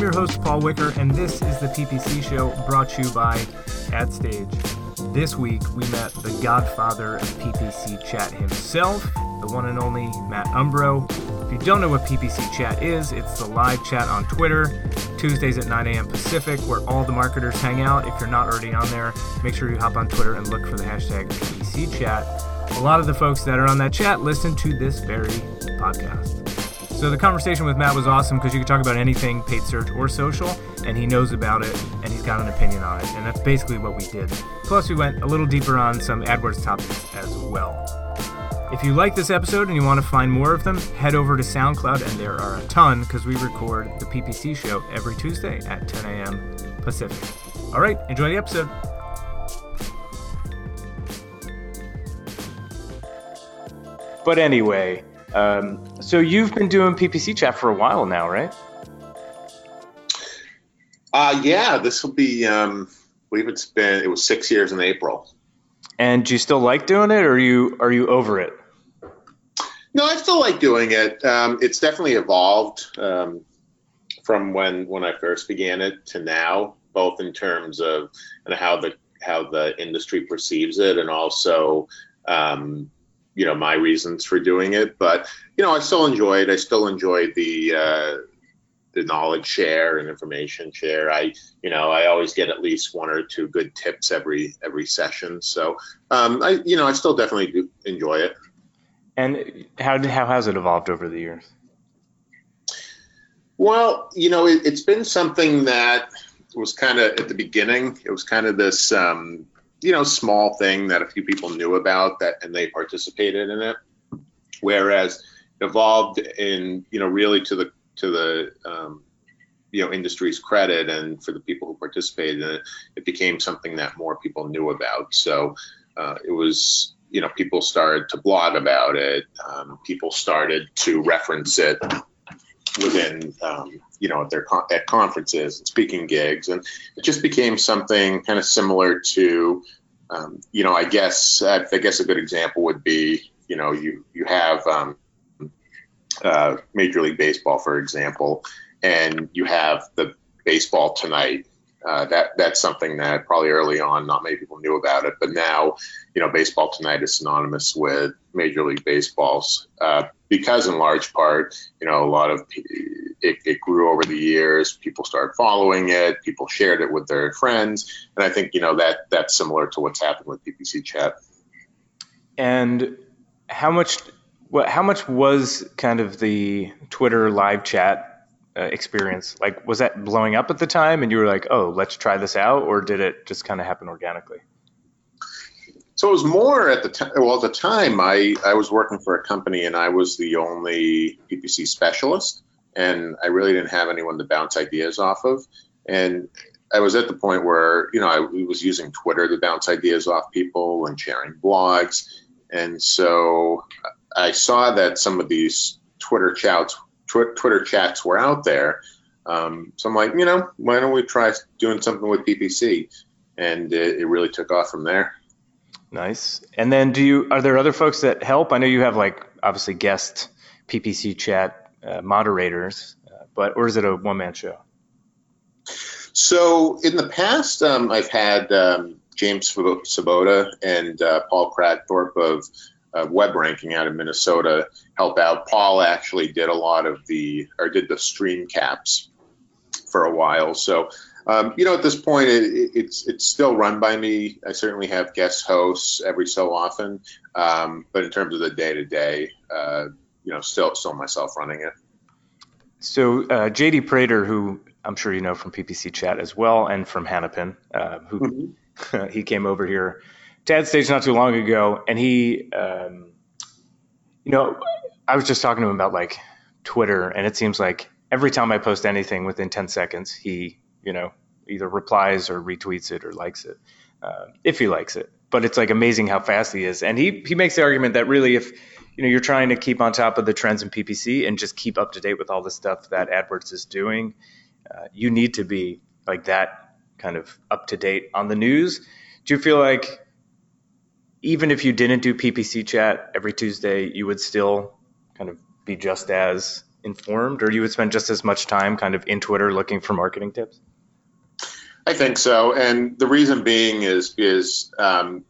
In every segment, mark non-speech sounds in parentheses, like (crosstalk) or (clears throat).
I'm your host, Paul Wicker, and this is the PPC Show brought to you by AdStage. This week, we met the godfather of PPC Chat himself, the one and only Matt Umbro. If you don't know what PPC Chat is, it's the live chat on Twitter, Tuesdays at 9 a.m. Pacific, where all the marketers hang out. If you're not already on there, make sure you hop on Twitter and look for the hashtag PPC Chat. A lot of the folks that are on that chat listen to this very podcast. So the conversation with Matt was awesome because you could talk about anything paid search or social, and he knows about it and he's got an opinion on it, and that's basically what we did. Plus, we went a little deeper on some AdWords topics as well. If you like this episode and you want to find more of them, head over to SoundCloud, and there are a ton because we record the PPC show every Tuesday at 10 a.m. Pacific. All right, enjoy the episode. But anyway, um, so you've been doing PPC chat for a while now, right? Uh, yeah, this will be. Um, I believe it's been. It was six years in April. And do you still like doing it, or are you are you over it? No, I still like doing it. Um, it's definitely evolved um, from when when I first began it to now, both in terms of and how the how the industry perceives it, and also um, you know my reasons for doing it. But you know, I still enjoy it. I still enjoy the uh, the knowledge share and information share. I you know I always get at least one or two good tips every every session. So um, I you know I still definitely do enjoy it. And how how has it evolved over the years? Well, you know, it, has been something that was kind of at the beginning. It was kind of this um, you know small thing that a few people knew about that and they participated in it. Whereas evolved in you know really to the to the um, you know industry's credit and for the people who participated in it it became something that more people knew about. So uh, it was you know people started to blog about it. Um, people started to reference it within um, you know at their con- at conferences and speaking gigs. And it just became something kind of similar to um, you know i guess I, I, guess a good example would be you know you you have um, uh, major league baseball for example and you have the baseball tonight uh, that that's something that probably early on not many people knew about it, but now, you know, baseball tonight is synonymous with Major League Baseball's uh, because, in large part, you know, a lot of it, it, grew over the years. People started following it. People shared it with their friends, and I think you know that that's similar to what's happened with PPC Chat. And how much? What? How much was kind of the Twitter live chat uh, experience? Like, was that blowing up at the time, and you were like, "Oh, let's try this out," or did it just kind of happen organically? So it was more at the time. Well, at the time, I I was working for a company, and I was the only PPC specialist, and I really didn't have anyone to bounce ideas off of, and I was at the point where you know I was using Twitter to bounce ideas off people and sharing blogs, and so I saw that some of these Twitter chats tw- Twitter chats were out there. Um, so I'm like, you know, why don't we try doing something with PPC? And it, it really took off from there. Nice. And then, do you are there other folks that help? I know you have like obviously guest PPC chat uh, moderators, uh, but or is it a one man show? So in the past, um, I've had um, James Svoboda and uh, Paul Kragthorpe of uh, web ranking out of Minnesota help out. Paul actually did a lot of the or did the stream caps for a while. So um, you know, at this point, it, it's it's still run by me. I certainly have guest hosts every so often, um, but in terms of the day to day, you know, still still myself running it. So uh, JD Prater, who I'm sure you know from PPC Chat as well, and from Hanapin, uh, who mm-hmm. (laughs) he came over here to AdStage not too long ago, and he, um, you know, I was just talking to him about like Twitter, and it seems like every time I post anything within 10 seconds, he, you know, either replies or retweets it or likes it, uh, if he likes it. But it's like amazing how fast he is, and he he makes the argument that really if you know you're trying to keep on top of the trends in PPC and just keep up to date with all the stuff that AdWords is doing, uh, you need to be like that kind of up to date on the news. Do you feel like even if you didn't do PPC chat every Tuesday, you would still kind of be just as informed, or you would spend just as much time kind of in Twitter looking for marketing tips? I think so, and the reason being is is um,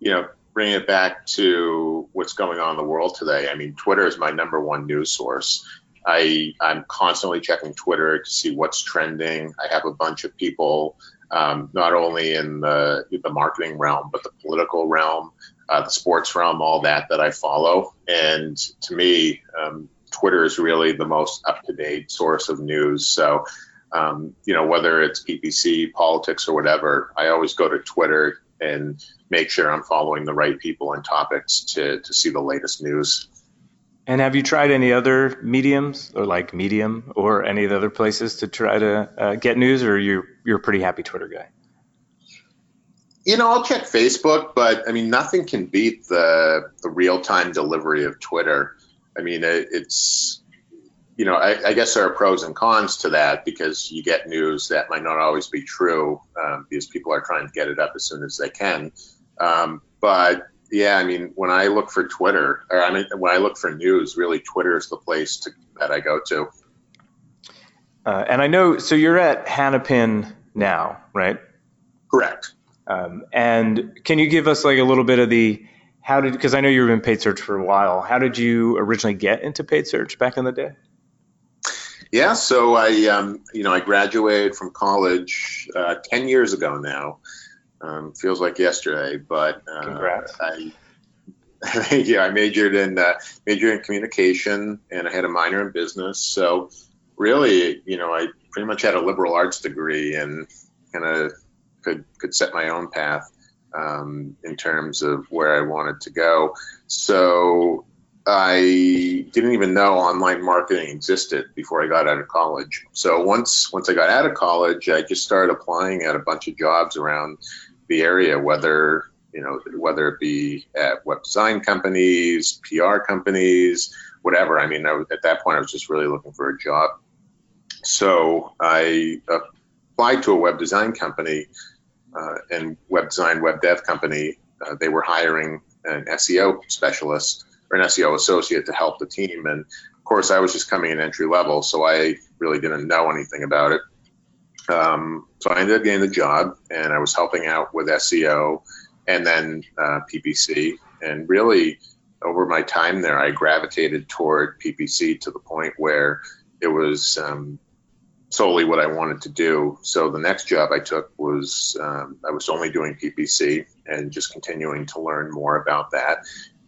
you know bringing it back to what's going on in the world today. I mean, Twitter is my number one news source. I I'm constantly checking Twitter to see what's trending. I have a bunch of people, um, not only in the the marketing realm, but the political realm, uh, the sports realm, all that that I follow. And to me, um, Twitter is really the most up to date source of news. So. Um, you know, whether it's PPC, politics, or whatever, I always go to Twitter and make sure I'm following the right people and topics to, to see the latest news. And have you tried any other mediums or like Medium or any of the other places to try to uh, get news, or you're you're a pretty happy Twitter guy? You know, I'll check Facebook, but I mean, nothing can beat the the real time delivery of Twitter. I mean, it, it's you know, I, I, guess there are pros and cons to that because you get news that might not always be true um, because people are trying to get it up as soon as they can. Um, but yeah, I mean, when I look for Twitter, or I mean, when I look for news, really Twitter is the place to, that I go to. Uh, and I know, so you're at Hanapin now, right? Correct. Um, and can you give us like a little bit of the how did because I know you've been paid search for a while. How did you originally get into paid search back in the day? Yeah, so I, um, you know, I graduated from college uh, ten years ago now. Um, feels like yesterday, but uh, congrats. I, (laughs) yeah, I majored in uh, majored in communication, and I had a minor in business. So really, you know, I pretty much had a liberal arts degree, and kind of could could set my own path um, in terms of where I wanted to go. So I didn't even know online marketing existed before I got out of college. So once once I got out of college, I just started applying at a bunch of jobs around the area, whether you know whether it be at web design companies, PR companies, whatever. I mean, I at that point, I was just really looking for a job. So I applied to a web design company and web design, web dev company. Uh, they were hiring an SEO specialist or an SEO associate to help the team. And of course, I was just coming in entry level, so I really didn't know anything about it. Um, so I ended up getting the job, and I was helping out with SEO and then uh, PPC. And really, over my time there, I gravitated toward PPC to the point where it was um, solely what I wanted to do. So the next job I took was um, I was only doing PPC and just continuing to learn more about that.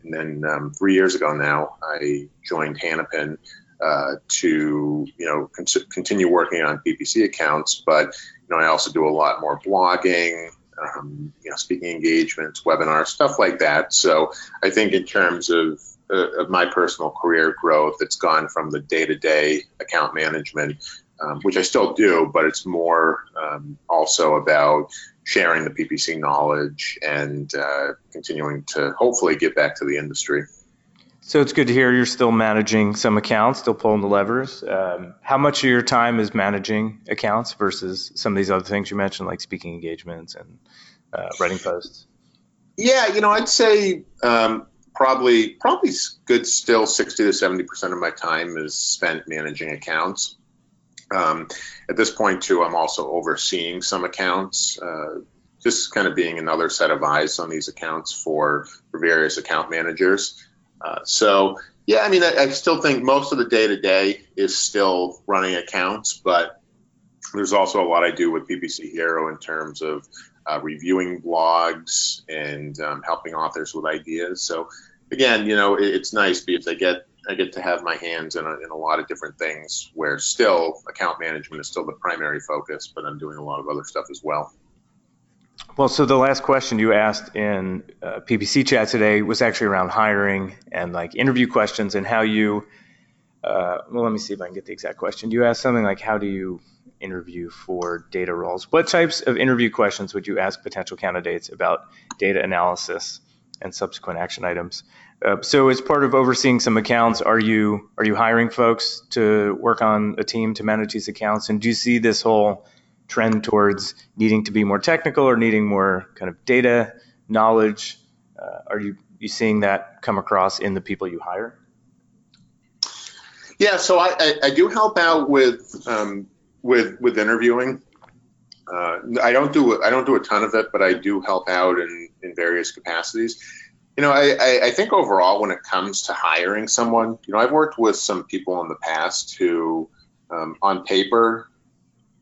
And then um, three years ago now, I joined Hanapin uh, to you know con- continue working on PPC accounts, but you know I also do a lot more blogging, um, you know, speaking engagements, webinars, stuff like that. So I think in terms of uh, of my personal career growth, it's gone from the day-to-day account management, um, which I still do, but it's more um, also about sharing the PPC knowledge and uh, continuing to hopefully get back to the industry. So it's good to hear you're still managing some accounts, still pulling the levers. Um, how much of your time is managing accounts versus some of these other things you mentioned, like speaking engagements and uh, writing posts? Yeah, you know, I'd say um, probably probably good still 60 to 70 percent of my time is spent managing accounts. Um, at this point, too, I'm also overseeing some accounts, uh, just kind of being another set of eyes on these accounts for, for various account managers. Uh, so, yeah, I mean, I, I still think most of the day to day is still running accounts, but there's also a lot I do with PPC Hero in terms of uh, reviewing blogs and um, helping authors with ideas. So, again, you know, it, it's nice because I get I get to have my hands in a, in a lot of different things where still account management is still the primary focus, but I'm doing a lot of other stuff as well. Well, so the last question you asked in uh, PPC chat today was actually around hiring and like interview questions and how you. Uh, well, let me see if I can get the exact question. You asked something like, "How do you interview for data roles?" What types of interview questions would you ask potential candidates about data analysis and subsequent action items? Uh, so, as part of overseeing some accounts, are you are you hiring folks to work on a team to manage these accounts? And do you see this whole trend towards needing to be more technical or needing more kind of data knowledge? Uh, are you you seeing that come across in the people you hire? Yeah, so I, I, I do help out with um, with with interviewing. Uh, I don't do I don't do a ton of it, but I do help out in in various capacities. You know, I, I, think overall, when it comes to hiring someone, you know, I've worked with some people in the past who, um, on paper,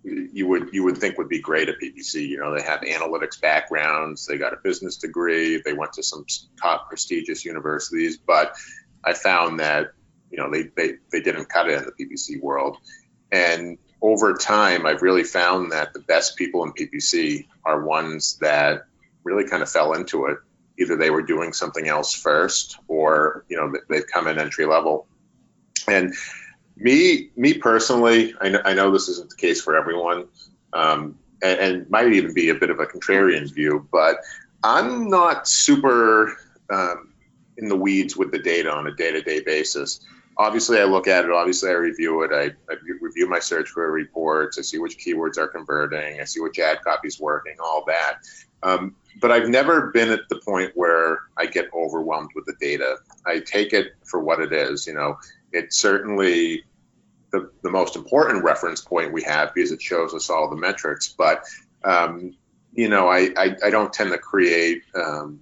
you would you would think would be great at PPC. You know, they have analytics backgrounds, they got a business degree, they went to some top prestigious universities, but I found that you know they they, they didn't cut it in the PPC world. And over time, I've really found that the best people in PPC are ones that really kind of fell into it. Either they were doing something else first, or you know they've come in entry level. And me, me personally, I know, I know this isn't the case for everyone, um, and, and, might even be a bit of a contrarian view, but I'm not super um, in the weeds with the data on a day-to-day basis. Obviously, I look at it. Obviously, I review it. I, I review my search query reports. I see which keywords are converting. I see which ad copy is working. All that. Um, but I've never been at the point where I get overwhelmed with the data. I take it for what it is. You know, it's certainly the, the most important reference point we have because it shows us all the metrics. But um, you know, I, I, I, don't tend to create um,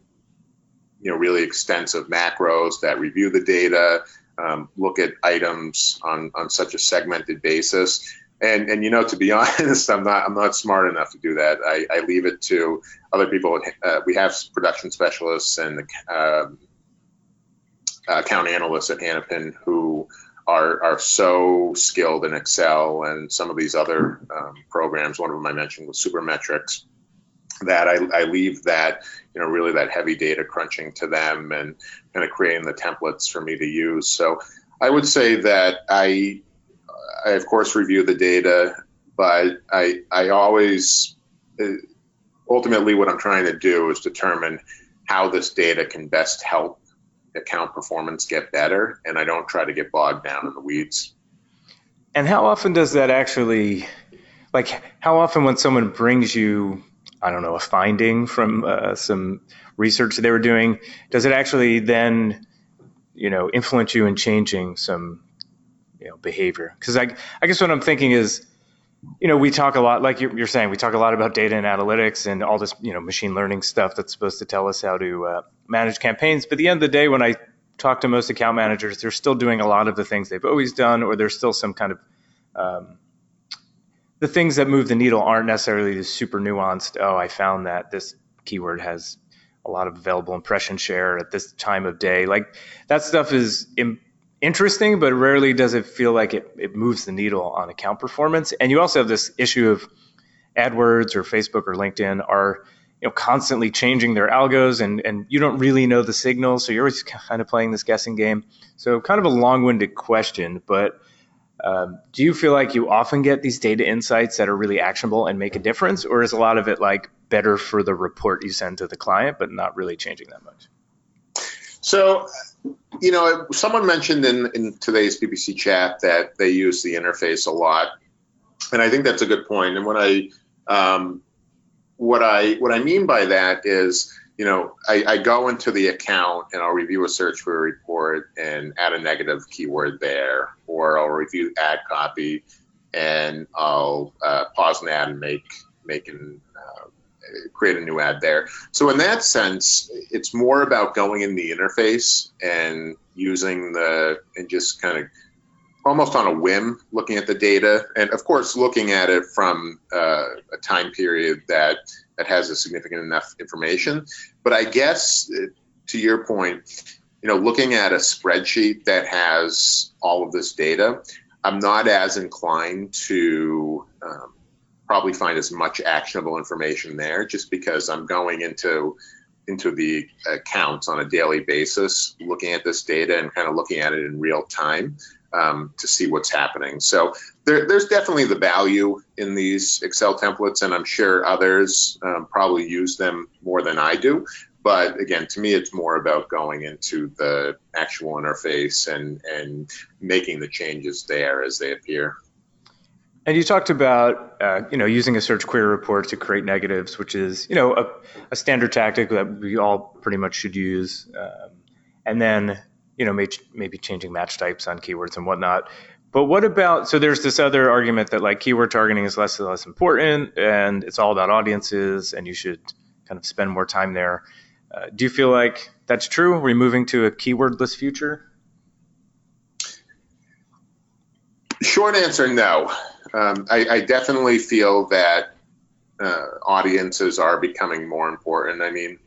you know really extensive macros that review the data, um, look at items on on such a segmented basis. And, and you know to be (laughs) honest I'm not I'm not smart enough to do that I, I leave it to other people uh, we have production specialists and um, account analysts at Hanapin who are, are so skilled in Excel and some of these other um, programs. One of them I mentioned was Supermetrics. That I, I leave that, you know, really that heavy data crunching to them and kind of creating the templates for me to use. So I would say that I, I of course review the data, but I, I always, uh, ultimately what I'm trying to do is determine how this data can best help account performance get better, and I don't try to get bogged down in the weeds. And how often does that actually, like, how often when someone brings you, I don't know, a finding from uh, some research they were doing, does it actually then, you know, influence you in changing some, you know, behavior? Because I, I guess what I'm thinking is, you know, we talk a lot, like you're saying, we talk a lot about data and analytics and all this, you know, machine learning stuff that's supposed to tell us how to uh, manage campaigns. But at the end of the day, when I talk to most account managers, they're still doing a lot of the things they've always done, or there's still some kind of um, the things that move the needle aren't necessarily the super nuanced. Oh, I found that this keyword has a lot of available impression share at this time of day. Like that stuff is interesting, but rarely does it feel like it, it moves the needle on account performance. And you also have this issue of AdWords or Facebook or LinkedIn are you know constantly changing their algos and and you don't really know the signals so you're always (laughs) kind of playing this guessing game so kind of a long-winded question but um, do you feel like you often get these data insights that are really actionable and make a difference or is a lot of it like better for the report you send to the client but not really changing that much so you know, someone mentioned in, in today's PPC chat that they use the interface a lot, and I think that's a good point. And what I um, what I what I mean by that is, you know, I, I go into the account and I'll review a search query report and add a negative keyword there, or I'll review ad copy and I'll uh, pause an ad and make make an create a new ad there. So in that sense, it's more about going in the interface and using the and just kind of almost on a whim looking at the data and of course looking at it from uh, a time period that that has a significant enough information but i guess to your point you know looking at a spreadsheet that has all of this data i'm not as inclined to um, probably find as much actionable information there just because I'm going into into the accounts on a daily basis, looking at this data and kind of looking at it in real time um, to see what's happening. So there, there's definitely the value in these Excel templates, and I'm sure others um, probably use them more than I do. But again, to me, it's more about going into the actual interface and and making the changes there as they appear. And you talked about uh, you know using a search query report to create negatives, which is you know a, a standard tactic that we all pretty much should use. Um, and then you know, maybe, changing match types on keywords and whatnot. But what about so there's this other argument that like keyword targeting is less and less important and it's all about audiences and you should kind of spend more time there. Uh, do you feel like that's true? Are we moving to a keywordless future? Short answer, no. Um, I, I, definitely feel that uh, audiences are becoming more important. I mean,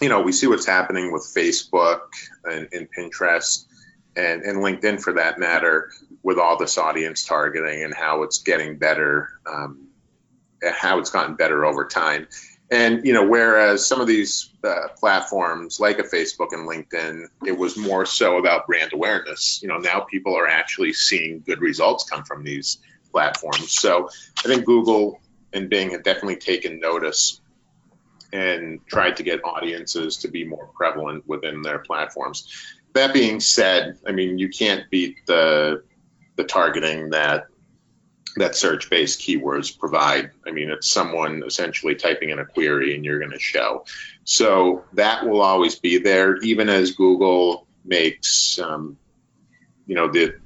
you know, we see what's happening with Facebook and, and Pinterest and, and, LinkedIn for that matter with all this audience targeting and how it's getting better, um, how it's gotten better over time. And you know, whereas some of these uh, platforms like a Facebook and LinkedIn, it was more so about brand awareness. You know, now people are actually seeing good results come from these platforms. So I think Google and Bing have definitely taken notice and tried to get audiences to be more prevalent within their platforms. That being said, I mean, you can't beat the the targeting that that search based keywords provide. I mean, it's someone essentially typing in a query and you're going to show. So that will always be there, even as Google makes, um, you know, the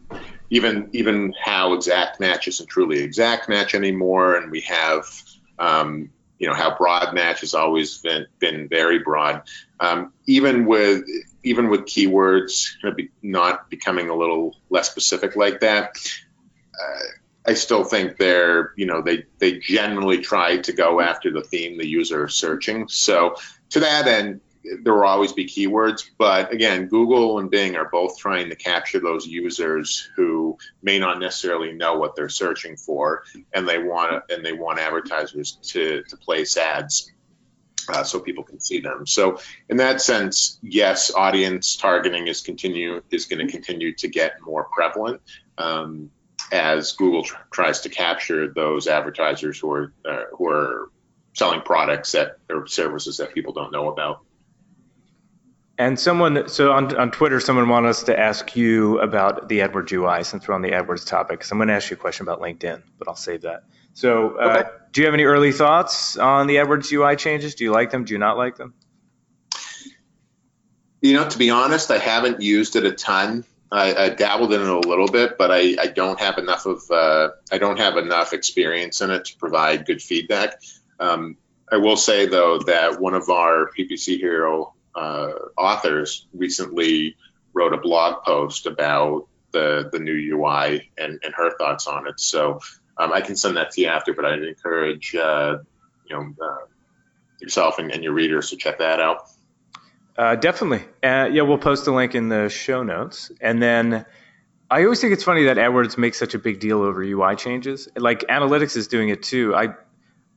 even even how exact match isn't truly exact match anymore, and we have. Um, you know how broad match has always been been very broad. Um, even with even with keywords not becoming a little less specific like that, uh, I still think they're, you know, they they generally try to go after the theme the user is searching. So to that end, there will always be keywords, but again, Google and Bing are both trying to capture those users who may not necessarily know what they're searching for, and they want and they want advertisers to to place ads uh, so people can see them. So in that sense, yes, audience targeting is continue is going to continue to get more prevalent. Um, as Google tr- tries to capture those advertisers who are uh, who are selling products that or services that people don't know about. And someone, so on, on Twitter, someone wanted us to ask you about the AdWords UI since we're on the AdWords topic. So I'm going to ask you a question about LinkedIn, but I'll save that. So, uh, okay. do you have any early thoughts on the AdWords UI changes? Do you like them? Do you not like them? You know, to be honest, I haven't used it a ton. I, I, dabbled in it a little bit, but I, I don't have enough of uh, I don't have enough experience in it to provide good feedback. Um, I will say though that one of our PPC Hero uh, authors recently wrote a blog post about the the new UI and, and her thoughts on it. So um, I can send that to you after, but I'd encourage uh, you know uh, yourself and, and your readers to check that out. Uh, definitely. Uh, yeah, we'll post a link in the show notes. And then I always think it's funny that AdWords makes such a big deal over UI changes. Like analytics is doing it too. I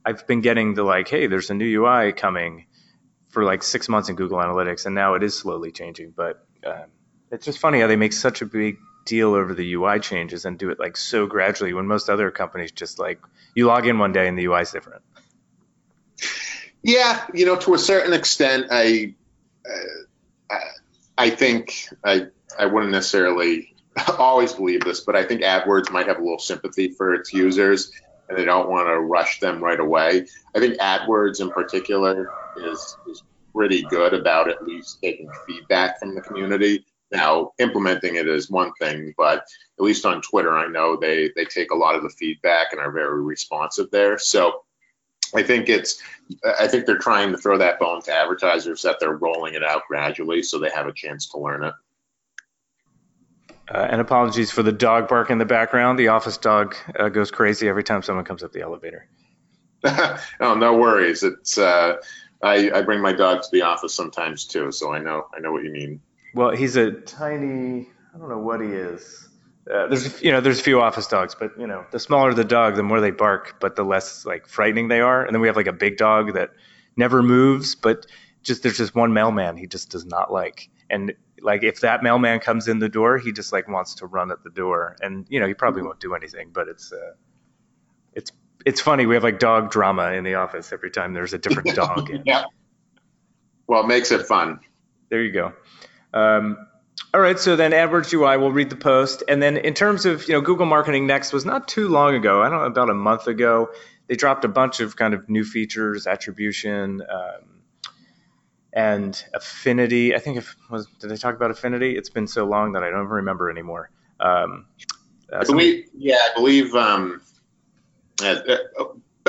I've been getting the like, hey, there's a new UI coming for like six months in Google Analytics, and now it is slowly changing. But uh, it's just funny how they make such a big deal over the UI changes and do it like so gradually when most other companies just like you log in one day and the UI is different. Yeah, you know, to a certain extent, I uh, I think I I wouldn't necessarily (laughs) always believe this, but I think AdWords might have a little sympathy for its users, and they don't want to rush them right away. I think AdWords in particular is is pretty good about at least taking feedback from the community. Now, implementing it is one thing, but at least on Twitter, I know they they take a lot of the feedback and are very responsive there. So I think it's I think they're trying to throw that bone to advertisers that they're rolling it out gradually so they have a chance to learn it. Uh, and apologies for the dog bark in the background. The office dog uh, goes crazy every time someone comes up the elevator. (laughs) oh, no worries. It's uh, I, I bring my dog to the office sometimes too, so I know I know what you mean. Well, he's a tiny. I don't know what he is. Uh, there's you know there's a few office dogs, but you know the smaller the dog, the more they bark, but the less like frightening they are. And then we have like a big dog that never moves, but just there's just one mailman he just does not like. And like if that mailman comes in the door, he just like wants to run at the door. And you know he probably won't do anything, but it's uh, it's funny. We have like dog drama in the office every time there's a different (laughs) dog. yeah. Well, it makes it fun. There you go. Um, all right, so then AdWords UI, we'll read the post, and then in terms of you know Google Marketing Next was not too long ago. I don't know about a month ago. They dropped a bunch of kind of new features, attribution, um, and Affinity. I think if was did they talk about Affinity? It's been so long that I don't remember anymore. Um, I believe, yeah, I believe um, uh, uh,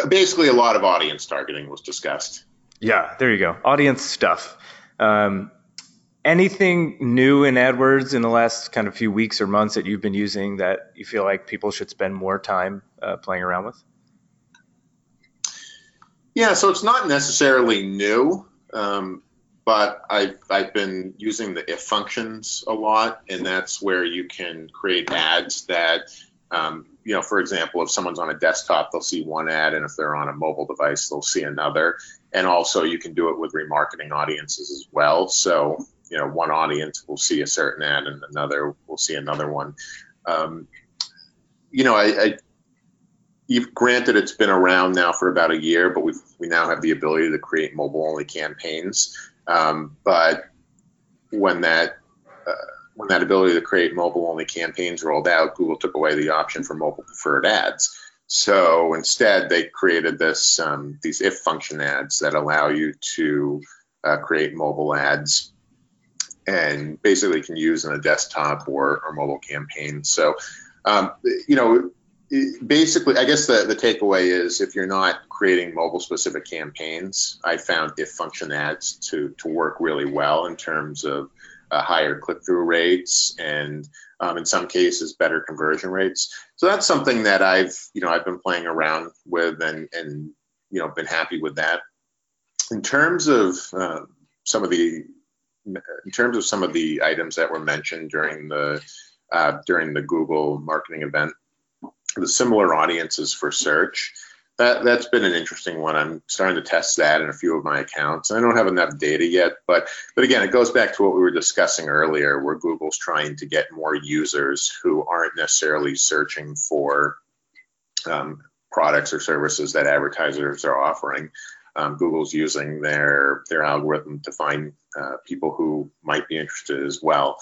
basically a lot of audience targeting was discussed. Yeah, there you go. Audience stuff. Um, anything new in AdWords in the last kind of few weeks or months that you've been using that you feel like people should spend more time uh, playing around with? Yeah, so it's not necessarily new. Um, but I've, I've been using the if functions a lot, and that's where you can create ads that, um, you know, for example, if someone's on a desktop, they'll see one ad, and if they're on a mobile device, they'll see another. And also, you can do it with remarketing audiences as well. So, you know, one audience will see a certain ad, and another will see another one. Um, you know, I, I You've, granted it's been around now for about a year, but we we now have the ability to create mobile only campaigns. Um, but when that uh, when that ability to create mobile only campaigns rolled out, Google took away the option for mobile preferred ads. So instead, they created this um, these if function ads that allow you to uh, create mobile ads and basically can use in a desktop or, or mobile campaign. So, um, you know, basically, I guess the, the takeaway is if you're not creating mobile specific campaigns, I found if function ads to, to work really well in terms of higher click through rates and um, in some cases better conversion rates. So that's something that I've, you know, I've been playing around with and, and you know, been happy with that. In terms of uh, some of the, in terms of some of the items that were mentioned during the, uh, during the Google marketing event, the similar audiences for search. That, that's been an interesting one. I'm starting to test that in a few of my accounts. I don't have enough data yet, but but again, it goes back to what we were discussing earlier, where Google's trying to get more users who aren't necessarily searching for um, products or services that advertisers are offering. Um, Google's using their their algorithm to find uh, people who might be interested as well.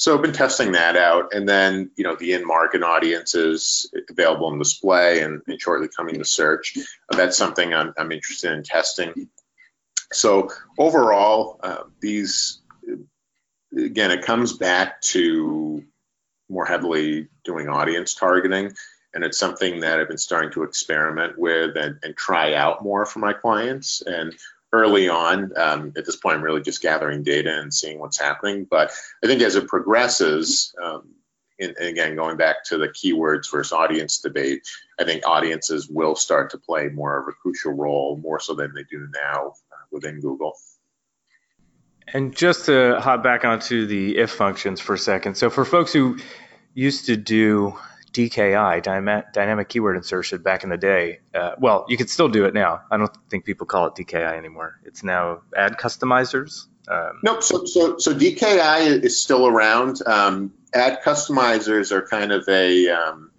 So I've been testing that out, and then you know the in-market audiences available in display and, and shortly coming to search. That's something I'm, I'm, interested in testing. So overall, uh, these again, it comes back to more heavily doing audience targeting, and it's something that I've been starting to experiment with and, and try out more for my clients. And early on. Um, at this point, I'm really just gathering data and seeing what's happening. But I think as it progresses, um, and, again, going back to the keywords versus audience debate, I think audiences will start to play more of a crucial role, more so than they do now uh, within Google. And just to hop back onto the if functions for a second. So for folks who used to do DKI, dynamic keyword insertion, back in the day. Uh, well, you could still do it now. I don't think people call it DKI anymore. It's now ad customizers. Um, nope. So, so, so DKI is still around. Um, ad customizers are kind of a, um,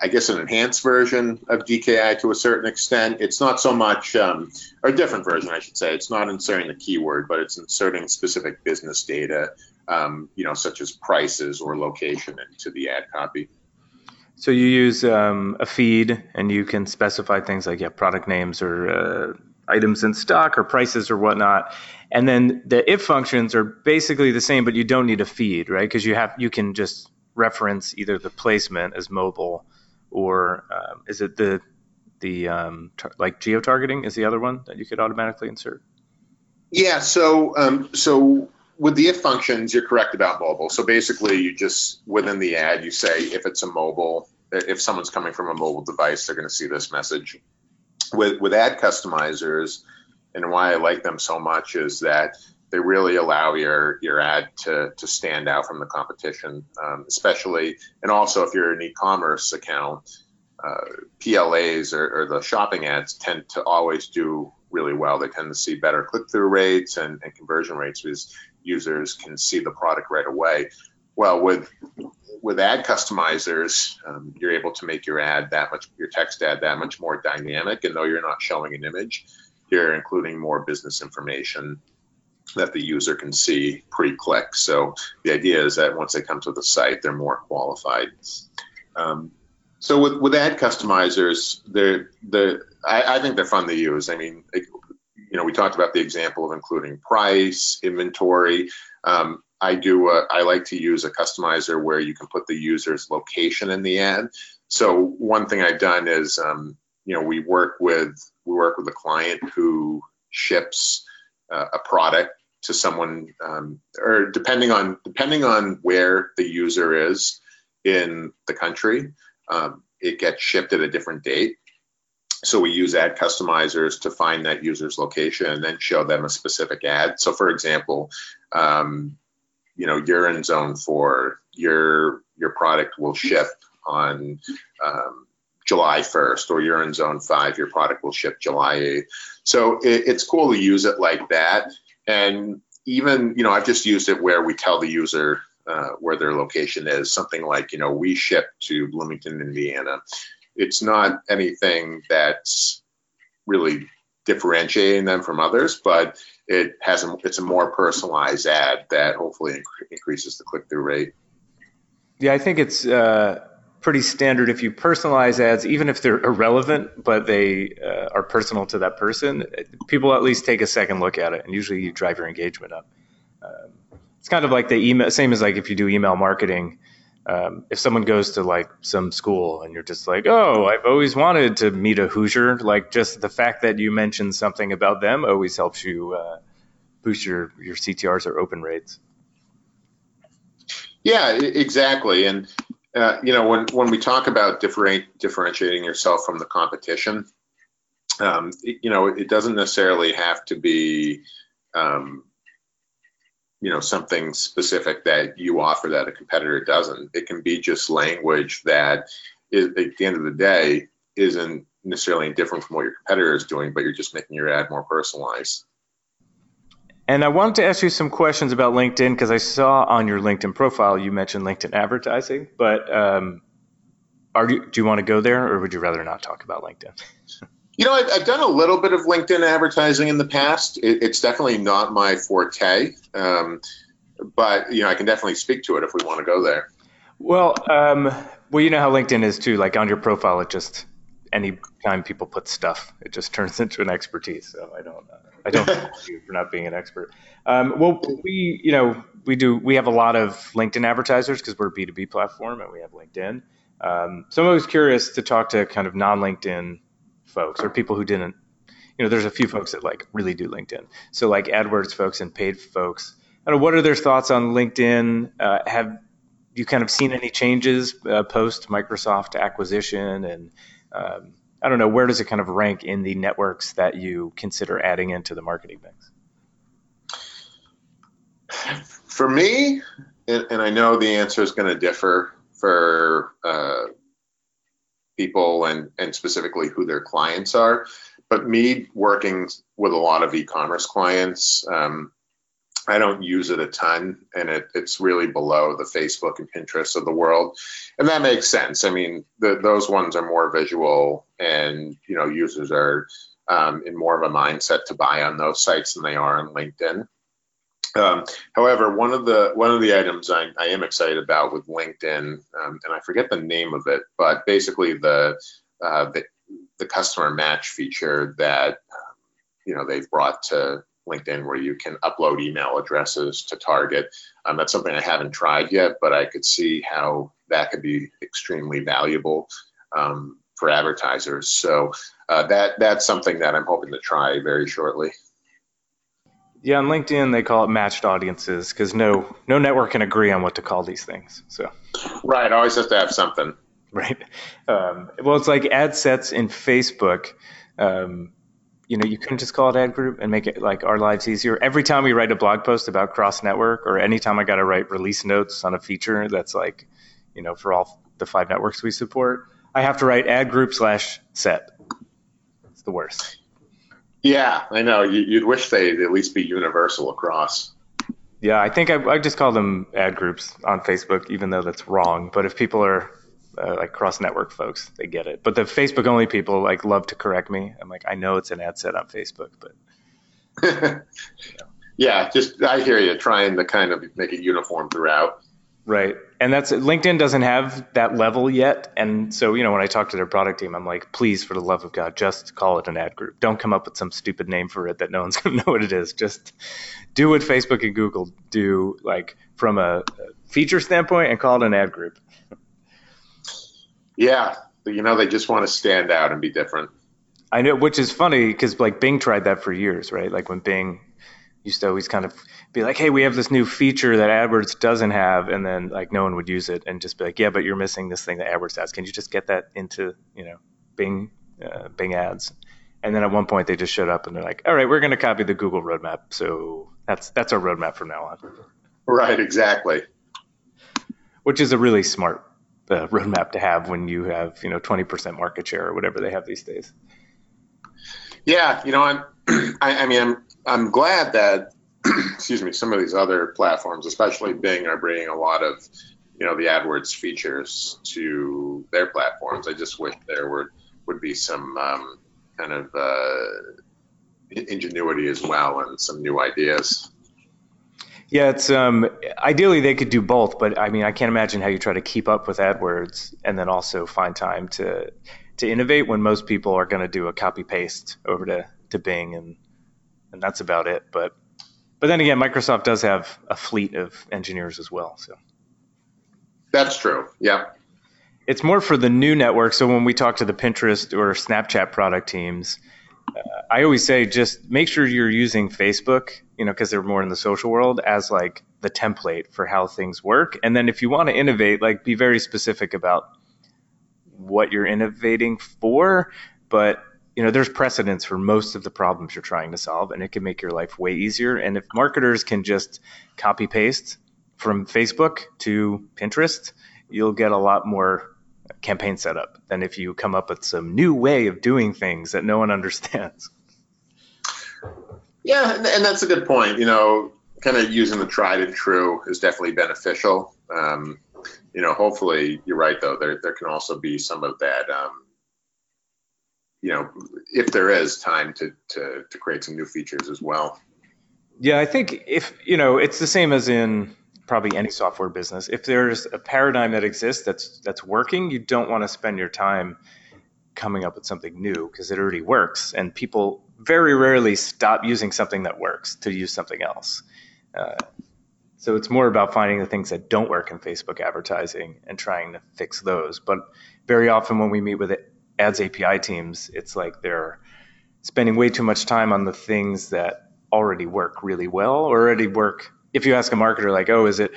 I guess, an enhanced version of DKI to a certain extent. It's not so much, um, or a different version, I should say. It's not inserting the keyword, but it's inserting specific business data um, you know, such as prices or location into the ad copy. So you use um, a feed, and you can specify things like yeah, product names or uh, items in stock or prices or whatnot. And then the if functions are basically the same, but you don't need a feed, right? Because you have you can just reference either the placement as mobile, or um, is it the the um, tar- like geo targeting is the other one that you could automatically insert? Yeah. So um, so with the if functions, you're correct about mobile. So basically, you just within the ad, you say if it's a mobile, if someone's coming from a mobile device, they're going to see this message. With with ad customizers, and why I like them so much is that they really allow your your ad to to stand out from the competition, um, especially and also if you're an e-commerce account. Uh, PLAs or, or the shopping ads tend to always do really well. They tend to see better click through rates and, and, conversion rates because users can see the product right away. Well, with with ad customizers, um, you're able to make your ad that much, your text ad that much more dynamic. And though you're not showing an image, you're including more business information that the user can see pre-click. So the idea is that once they come to the site, they're more qualified. Um, so with, with ad customizers, they're, they're, I, I think they're fun to use. I mean, you know, we talked about the example of including price, inventory. Um, I do. A, I like to use a customizer where you can put the user's location in the ad. So one thing I've done is, um, you know, we work with we work with a client who ships uh, a product to someone, um, or depending on depending on where the user is in the country, um, it gets shipped at a different date. So we use ad customizers to find that user's location and then show them a specific ad. So for example, um, you know, you're in zone four, your your product will ship on um, July 1st, or you're in zone five, your product will ship July 8th. So it, it's cool to use it like that. And even, you know, I've just used it where we tell the user uh, where their location is, something like, you know, we ship to Bloomington, Indiana. It's not anything that's really differentiating them from others, but it has a, it's a more personalized ad that hopefully inc- increases the click through rate. Yeah, I think it's uh, pretty standard if you personalize ads, even if they're irrelevant, but they uh, are personal to that person. People at least take a second look at it, and usually you drive your engagement up. Um, it's kind of like the email, same as like if you do email marketing. Um, if someone goes to like some school and you're just like, oh, I've always wanted to meet a Hoosier, like just the fact that you mentioned something about them always helps you uh, boost your your CTRs or open rates. Yeah, exactly. And uh, you know, when when we talk about different, differentiating yourself from the competition, um, it, you know, it doesn't necessarily have to be, um, you know, something specific that you offer that a competitor doesn't. It can be just language that, is, at the end of the day, isn't necessarily different from what your competitor is doing, but you're just making your ad more personalized. And I wanted to ask you some questions about LinkedIn because I saw on your LinkedIn profile you mentioned LinkedIn advertising. But um, are you, do you want to go there, or would you rather not talk about LinkedIn? (laughs) You know, I've, I've done a little bit of LinkedIn advertising in the past. It, it's definitely not my forte, um, but you know, I can definitely speak to it if we want to go there. Well, um, well, you know how LinkedIn is too. Like on your profile, it just any time people put stuff, it just (laughs) turns into an expertise. So I don't. Uh, I don't (laughs) you for not being an expert. Um, well, we, you know, we do. We have a lot of LinkedIn advertisers because we're a B two B platform and we have LinkedIn. Um, so I'm always curious to talk to kind of non LinkedIn folks or people who didn't. You know, there's a few folks that like really do LinkedIn. So like AdWords folks and paid folks. What are their thoughts on LinkedIn? Uh, have you kind of seen any changes uh, post Microsoft acquisition and um, I don't know, where does it kind of rank in the networks that you consider adding into the marketing mix? For me, and, and I know the answer is going to differ for uh, people and, and specifically who their clients are, but me working with a lot of e-commerce clients, um, I don't use it a ton, and it, it's really below the Facebook and Pinterest of the world, and that makes sense. I mean, the, those ones are more visual, and you know, users are um, in more of a mindset to buy on those sites than they are on LinkedIn. Um, however, one of the one of the items I, I am excited about with LinkedIn, um, and I forget the name of it, but basically the uh, the, the customer match feature that you know they've brought to LinkedIn where you can upload email addresses to target. Um, that's something I haven't tried yet, but I could see how that could be extremely valuable um, for advertisers. So uh, that that's something that I'm hoping to try very shortly. Yeah, on LinkedIn they call it matched audiences because no no network can agree on what to call these things. So right, always have to have something. Right. Um, well, it's like ad sets in Facebook. Um, you know, you couldn't just call it ad group and make it like our lives easier. Every time we write a blog post about cross network, or anytime I got to write release notes on a feature that's like, you know, for all the five networks we support, I have to write ad group slash set. It's the worst. Yeah, I know. You'd wish they'd at least be universal across. Yeah, I think I, I just call them ad groups on Facebook, even though that's wrong. But if people are uh, like cross network folks, they get it. But the Facebook only people like love to correct me. I'm like, I know it's an ad set on Facebook, but yeah. (laughs) yeah, just I hear you trying to kind of make it uniform throughout. Right. And that's LinkedIn doesn't have that level yet. And so, you know, when I talk to their product team, I'm like, please, for the love of God, just call it an ad group. Don't come up with some stupid name for it that no one's (laughs) going to know what it is. Just do what Facebook and Google do, like from a feature standpoint, and call it an ad group. Yeah, you know, they just want to stand out and be different. I know, which is funny because like Bing tried that for years, right? Like when Bing used to always kind of be like, "Hey, we have this new feature that AdWords doesn't have," and then like no one would use it, and just be like, "Yeah, but you're missing this thing that AdWords has. Can you just get that into you know Bing uh, Bing ads?" And then at one point they just showed up and they're like, "All right, we're going to copy the Google roadmap, so that's that's our roadmap from now on." Right, exactly. Which is a really smart uh, roadmap to have when you have you know 20% market share or whatever they have these days. Yeah, you know, I'm. (clears throat) I, I mean, I'm. I'm glad that. (clears throat) excuse me. Some of these other platforms, especially Bing, are bringing a lot of, you know, the AdWords features to their platforms. I just wish there would would be some um, kind of uh, ingenuity as well and some new ideas. Yeah, it's um, ideally they could do both, but I mean, I can't imagine how you try to keep up with AdWords and then also find time to to innovate when most people are going to do a copy paste over to, to Bing and and that's about it. But but then again, Microsoft does have a fleet of engineers as well. So that's true. Yeah. It's more for the new network. So when we talk to the Pinterest or Snapchat product teams, uh, I always say just make sure you're using Facebook, you know, because they're more in the social world as like the template for how things work. And then if you want to innovate, like be very specific about what you're innovating for, but you know, there's precedence for most of the problems you're trying to solve, and it can make your life way easier. And if marketers can just copy paste from Facebook to Pinterest, you'll get a lot more campaign setup than if you come up with some new way of doing things that no one (laughs) understands. Yeah, and that's a good point. You know, kind of using the tried and true is definitely beneficial. Um, you know, hopefully you're right though. There there can also be some of that. Um, you know, if there is time to to to create some new features as well. Yeah, I think if you know, it's the same as in probably any software business. If there's a paradigm that exists that's that's working, you don't want to spend your time coming up with something new because it already works, and people very rarely stop using something that works to use something else. Uh, so it's more about finding the things that don't work in Facebook advertising and trying to fix those. But very often when we meet with ads API teams, it's like they're spending way too much time on the things that already work really well or already work. If you ask a marketer, like, oh, is it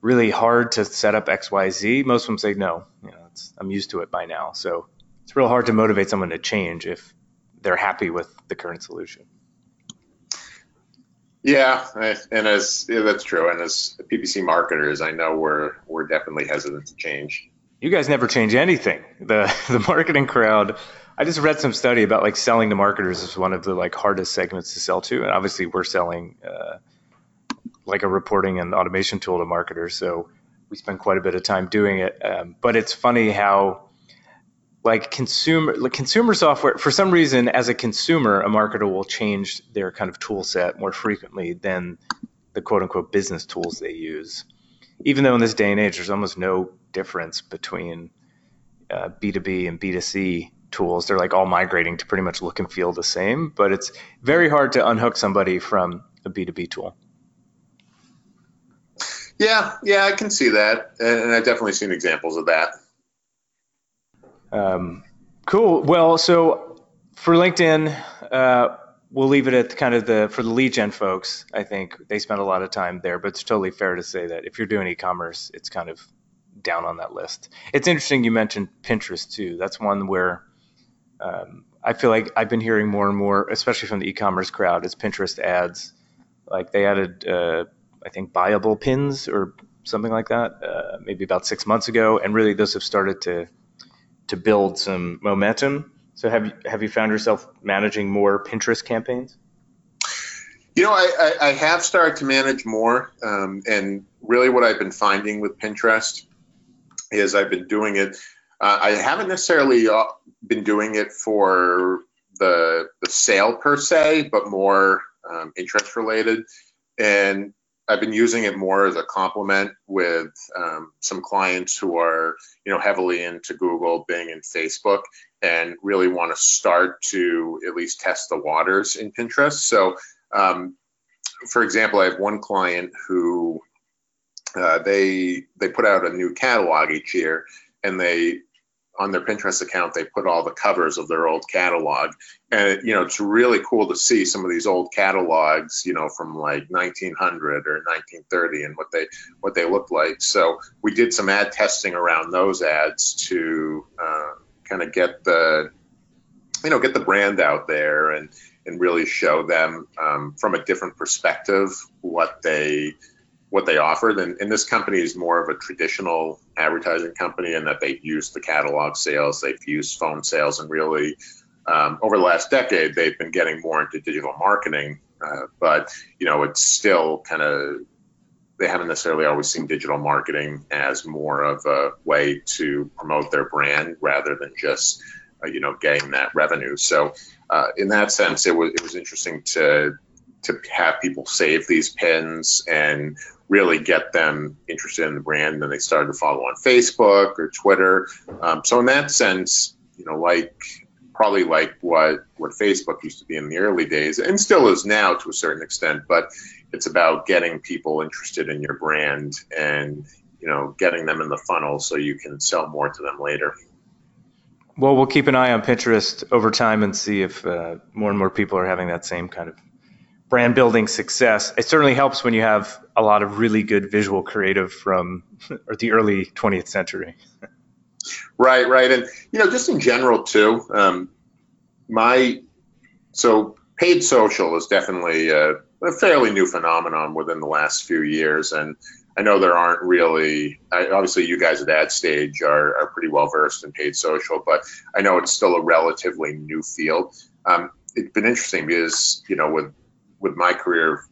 really hard to set up XYZ? Most of them say no. You know, I'm used to it by now. So it's real hard to motivate someone to change if they're happy with the current solution. Yeah, and as yeah, that's true. And as PPC marketers, I know we're we're definitely hesitant to change. You guys never change anything. The (laughs) the marketing crowd. I just read some study about like selling to marketers is one of the like hardest segments to sell to, and obviously we're selling uh, like a reporting and automation tool to marketers, so we spend quite a bit of time doing it. Um, but it's funny how like consumer like consumer software for some reason as a consumer a marketer will change their kind of tool set more frequently than the quote unquote business tools they use even though in this day and age there's almost no difference between uh, b2b and b2c tools they're like all migrating to pretty much look and feel the same but it's very hard to unhook somebody from a b2b tool yeah yeah i can see that and i've definitely seen examples of that um, cool. Well, so for LinkedIn, uh, we'll leave it at kind of the for the lead gen folks. I think they spend a lot of time there, but it's totally fair to say that if you're doing e-commerce, it's kind of down on that list. It's interesting you mentioned Pinterest too. That's one where um, I feel like I've been hearing more and more, especially from the e-commerce crowd, is Pinterest ads. Like they added, uh, I think, buyable pins or something like that, uh, maybe about six months ago, and really those have started to to build some momentum. So have you have you found yourself managing more Pinterest campaigns? You know, I, I, I have started to manage more, um, and really what I've been finding with Pinterest is I've been doing it. Uh, I haven't necessarily uh, been doing it for the the sale per se, but more um, interest related. And I've been using it more as a complement with um, some clients who are, you know, heavily into Google, Bing, and Facebook, and really want to start to at least test the waters in Pinterest. So, um, for example, I have one client who uh, they they put out a new catalog each year, and they on their Pinterest account, they put all the covers of their old catalog. And, you know, it's really cool to see some of these old catalogs, you know, from like 1900 or 1930 and what they, what they look like. So we did some ad testing around those ads to uh, kind of get the, you know, get the brand out there and, and really show them um, from a different perspective what they, what they offered. And, and, this company is more of a traditional advertising company in that they've used the catalog sales, they've used phone sales, and really um, over the last decade, they've been getting more into digital marketing. Uh, but, you know, it's still kind of, they haven't necessarily always seen digital marketing as more of a way to promote their brand rather than just, uh, you know, getting that revenue. So, uh, in that sense, it was, it was interesting to, to have people save these pins and really get them interested in the brand. And then they started to follow on Facebook or Twitter. Um, so in that sense, you know, like probably like what what Facebook used to be in the early days, and still is now to a certain extent. But it's about getting people interested in your brand and you know getting them in the funnel so you can sell more to them later. Well, we'll keep an eye on Pinterest over time and see if uh, more and more people are having that same kind of brand building success. It certainly helps when you have a lot of really good visual creative from or (laughs) the early 20th century. right, right, and you know, just in general too. Um, my so paid social is definitely a, a, fairly new phenomenon within the last few years, and I know there aren't really. obviously, you guys at AdStage are, are pretty well versed in paid social, but I know it's still a relatively new field. Um, it's been interesting because you know with with my career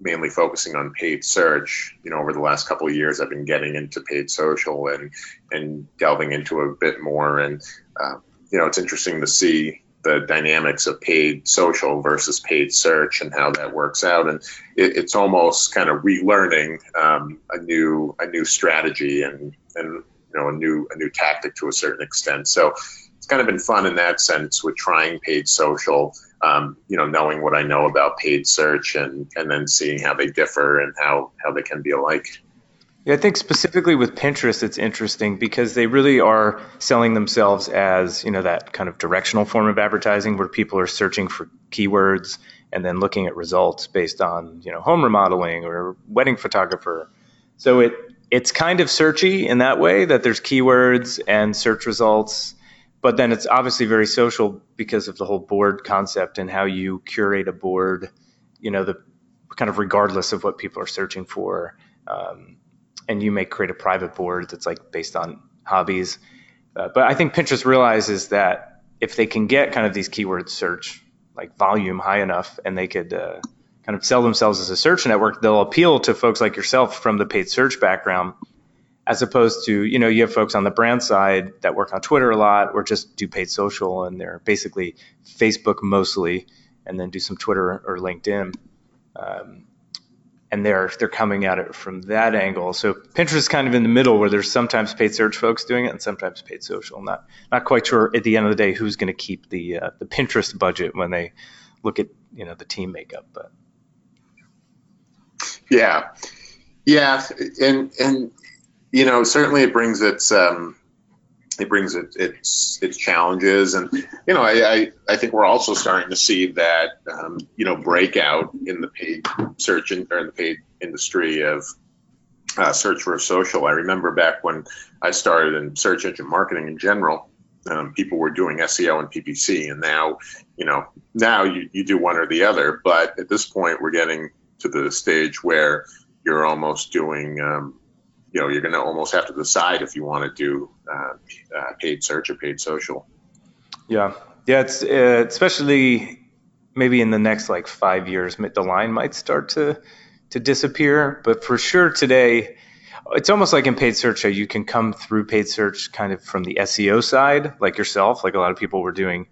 mainly focusing on paid search, you know, over the last couple of years, I've been getting into paid social and and delving into a bit more. And uh, you know, it's interesting to see the dynamics of paid social versus paid search and how that works out. And it, it's almost kind of relearning um, a new a new strategy and and you know a new a new tactic to a certain extent. So kind of been fun in that sense with trying paid social um, you know, knowing what I know about paid search and and then seeing how they differ and how how they can be alike. Yeah, I think specifically with Pinterest, it's interesting because they really are selling themselves as you know that kind of directional form of advertising where people are searching for keywords and then looking at results based on you know home remodeling or wedding photographer. So it it's kind of searchy in that way that there's keywords and search results but then it's obviously very social because of the whole board concept and how you curate a board, you know, the kind of regardless of what people are searching for. Um, and you may create a private board that's like based on hobbies. Uh, but I think Pinterest realizes that if they can get kind of these keyword search like volume high enough and they could uh, kind of sell themselves as a search network, they'll appeal to folks like yourself from the paid search background as opposed to you know you have folks on the brand side that work on Twitter a lot or just do paid social and they're basically Facebook mostly and then do some Twitter or LinkedIn. Um, and they're they're coming at it from that angle. So Pinterest is kind of in the middle where there's sometimes paid search folks doing it and sometimes paid social. Not not quite sure at the end of the day who's going to keep the uh, the Pinterest budget when they look at you know the team makeup. But yeah, yeah, and and you know, certainly it brings its um, it brings it, its its challenges, and you know, I, I, I think we're also starting to see that um, you know breakout in the paid search in, or in the paid industry of uh, search for social. I remember back when I started in search engine marketing in general. Um, people were doing SEO and PPC, and now, you know, now you, you do one or the other. But at this point, we're getting to the stage where you're almost doing um, you know you're going to almost have to decide if you want to do uh, uh, paid search or paid social. Yeah, yeah, it's uh, especially maybe in the next like five years, the line might start to to disappear. But for sure today, it's almost like in paid search, you can come through paid search kind of from the SEO side, like yourself. Like a lot of people were doing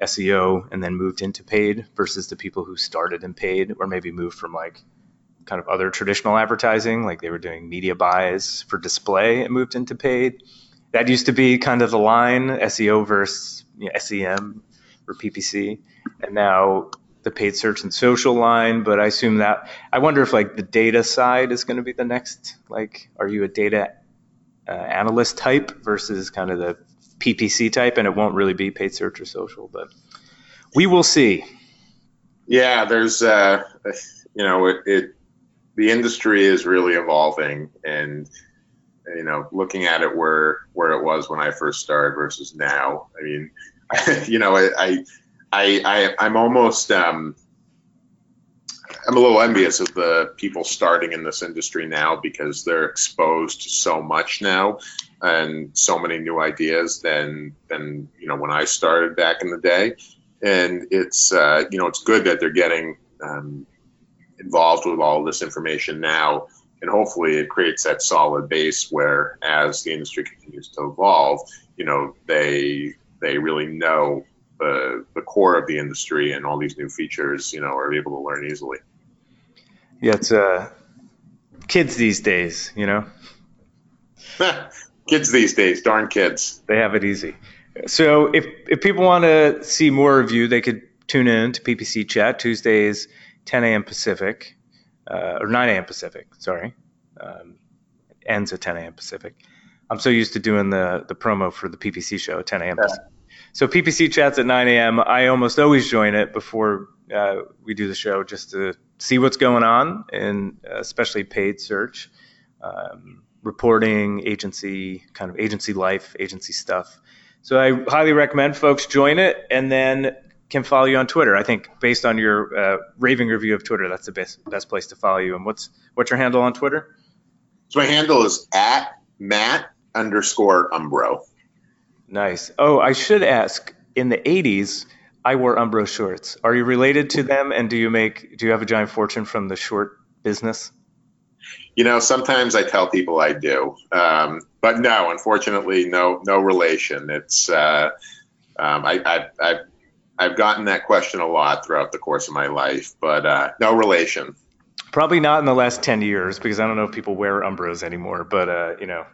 SEO and then moved into paid versus the people who started in paid or maybe moved from like kind of other traditional advertising, like they were doing media buys for display and moved into paid. That used to be kind of the line SEO versus you know, SEM or PPC, and now the paid search and social line. But I assume that I wonder if like the data side is going to be the next. Like, are you a data uh, analyst type versus kind of the PPC type, and it won't really be paid search or social, but we will see. Yeah, there's, uh, you know, it, it, the industry is really evolving, and you know, looking at it where where it was when I first started versus now. I mean, (laughs) you know, I, I, I, I'm almost, um, I'm a little envious of the people starting in this industry now because they're exposed to so much now and so many new ideas than than you know when I started back in the day. And it's uh, you know it's good that they're getting um, involved with all this information now, and hopefully it creates that solid base where as the industry continues to evolve, you know they they really know the the core of the industry and all these new features, you know, are able to learn easily. Yeah, it's uh, kids these days, you know. (laughs) kids these days, darn kids. They have it easy. So if if people want to see more of you, they could tune in to PPC Chat Tuesdays, 10 a.m. Pacific, uh, or 9 a.m. Pacific. Sorry, um, ends at 10 a.m. Pacific. I'm so used to doing the the promo for the PPC show at 10 a.m. Yeah. So PPC chats at 9 a.m. I almost always join it before uh, we do the show just to see what's going on, and especially paid search. Um, reporting, agency, kind of agency life, agency stuff. So I highly recommend folks join it and then can follow you on Twitter. I think based on your uh, raving review of Twitter, that's the best best place to follow you. And what's what's your handle on Twitter? So my handle is at Matt underscore Umbro. Nice. Oh, I should ask. In the '80s, I wore Umbro shorts. Are you related to them? And do you make do you have a giant fortune from the short business? You know, sometimes I tell people I do, um, but no, unfortunately, no, no relation. It's uh, um, I, I, I've I've gotten that question a lot throughout the course of my life, but uh, no relation. Probably not in the last ten years because I don't know if people wear Umbros anymore. But uh, you know,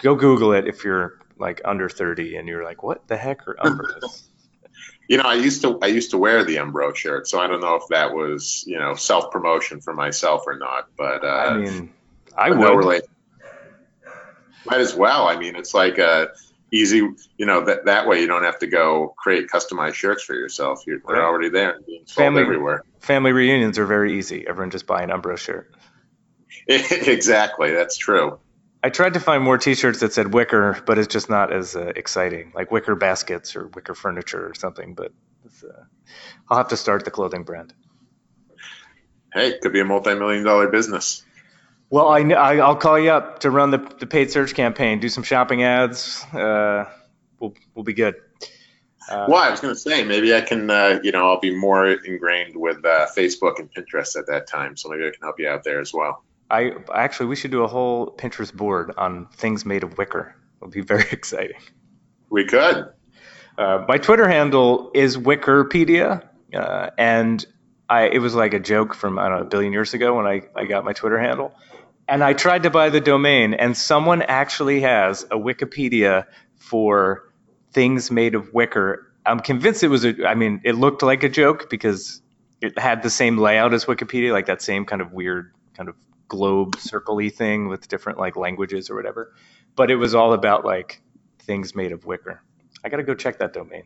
go Google it if you're like under thirty and you're like, what the heck are Umbros? (laughs) (laughs) you know, I used to I used to wear the Umbro shirt, so I don't know if that was you know self promotion for myself or not. But uh, I mean, I would. No relation. Might as well. I mean, it's like a easy, you know, that that way you don't have to go create customized shirts for yourself. You're, they're already there, being sold family, everywhere. Family reunions are very easy. Everyone just buy an Umbro shirt. (laughs) exactly, that's true. I tried to find more T-shirts that said Wicker, but it's just not as uh, exciting, like Wicker baskets or Wicker furniture or something. But uh, I'll have to start the clothing brand. Hey, it could be a multi-million dollar business. Well, I, I will call you up to run the, the paid search campaign, do some shopping ads. Uh, we'll we'll be good. Uh, well, I was going to say maybe I can, uh, you know, I'll be more ingrained with uh, Facebook and Pinterest at that time, so maybe I can help you out there as well. I actually we should do a whole Pinterest board on things made of wicker. It'll be very (laughs) exciting. We could. Uh, my Twitter handle is Wickerpedia, uh, and I it was like a joke from I don't know a billion years ago when I, I got my Twitter handle, and I tried to buy the domain, and someone actually has a Wickerpedia for things made of wicker. I'm convinced it was a. I mean, it looked like a joke because it had the same layout as Wikipedia, like that same kind of weird kind of globe circly thing with different like languages or whatever. But it was all about like things made of wicker. I got to go check that domain.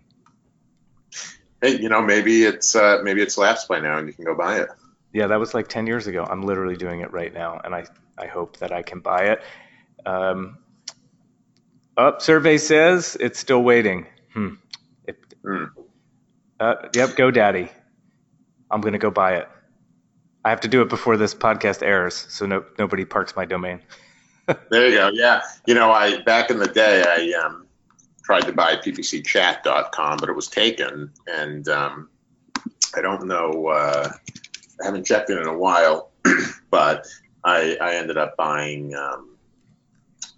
Hey, you know, maybe it's uh, maybe it's lapsed by now, and you can go buy it. Yeah, that was like ten years ago. I'm literally doing it right now, and I I hope that I can buy it. Um, up survey says it's still waiting. Hmm. It, mm. uh, yep, GoDaddy. I'm gonna go buy it. I have to do it before this podcast airs, so no, nobody parks my domain. (laughs) there you go. Yeah, you know, I back in the day, I um, tried to buy ppcchat.com, but it was taken, and um, I don't know. Uh, I haven't checked it in a while, (clears throat) but I, I ended up buying um,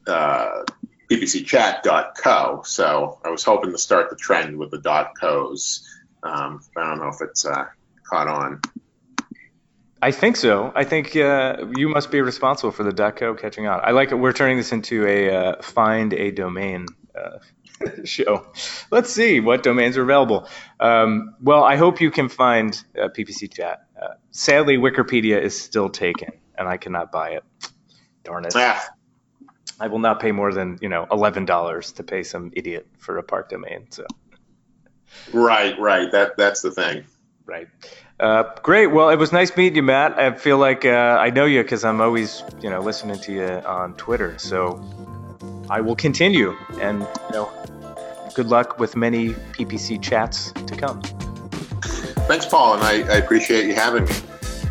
uh, ppcchat.co. So I was hoping to start the trend with the dot .co's. Um, I don't know if it's uh, caught on. I think so. I think uh, you must be responsible for the .co catching on. I like it. We're turning this into a uh, find a domain uh, (laughs) show. Let's see what domains are available. Um, well, I hope you can find uh, PPC chat. Uh, sadly, Wickerpedia is still taken, and I cannot buy it. Darn it! Ah, I will not pay more than you know eleven dollars to pay some idiot for a park domain. So right, right. That that's the thing. right. Uh, great. Well, it was nice meeting you, Matt. I feel like uh, I know you because I'm always, you know, listening to you on Twitter. So I will continue, and you know, good luck with many PPC chats to come. Thanks, Paul, and I, I appreciate you having me.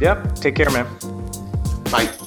Yep. Take care, man. Bye.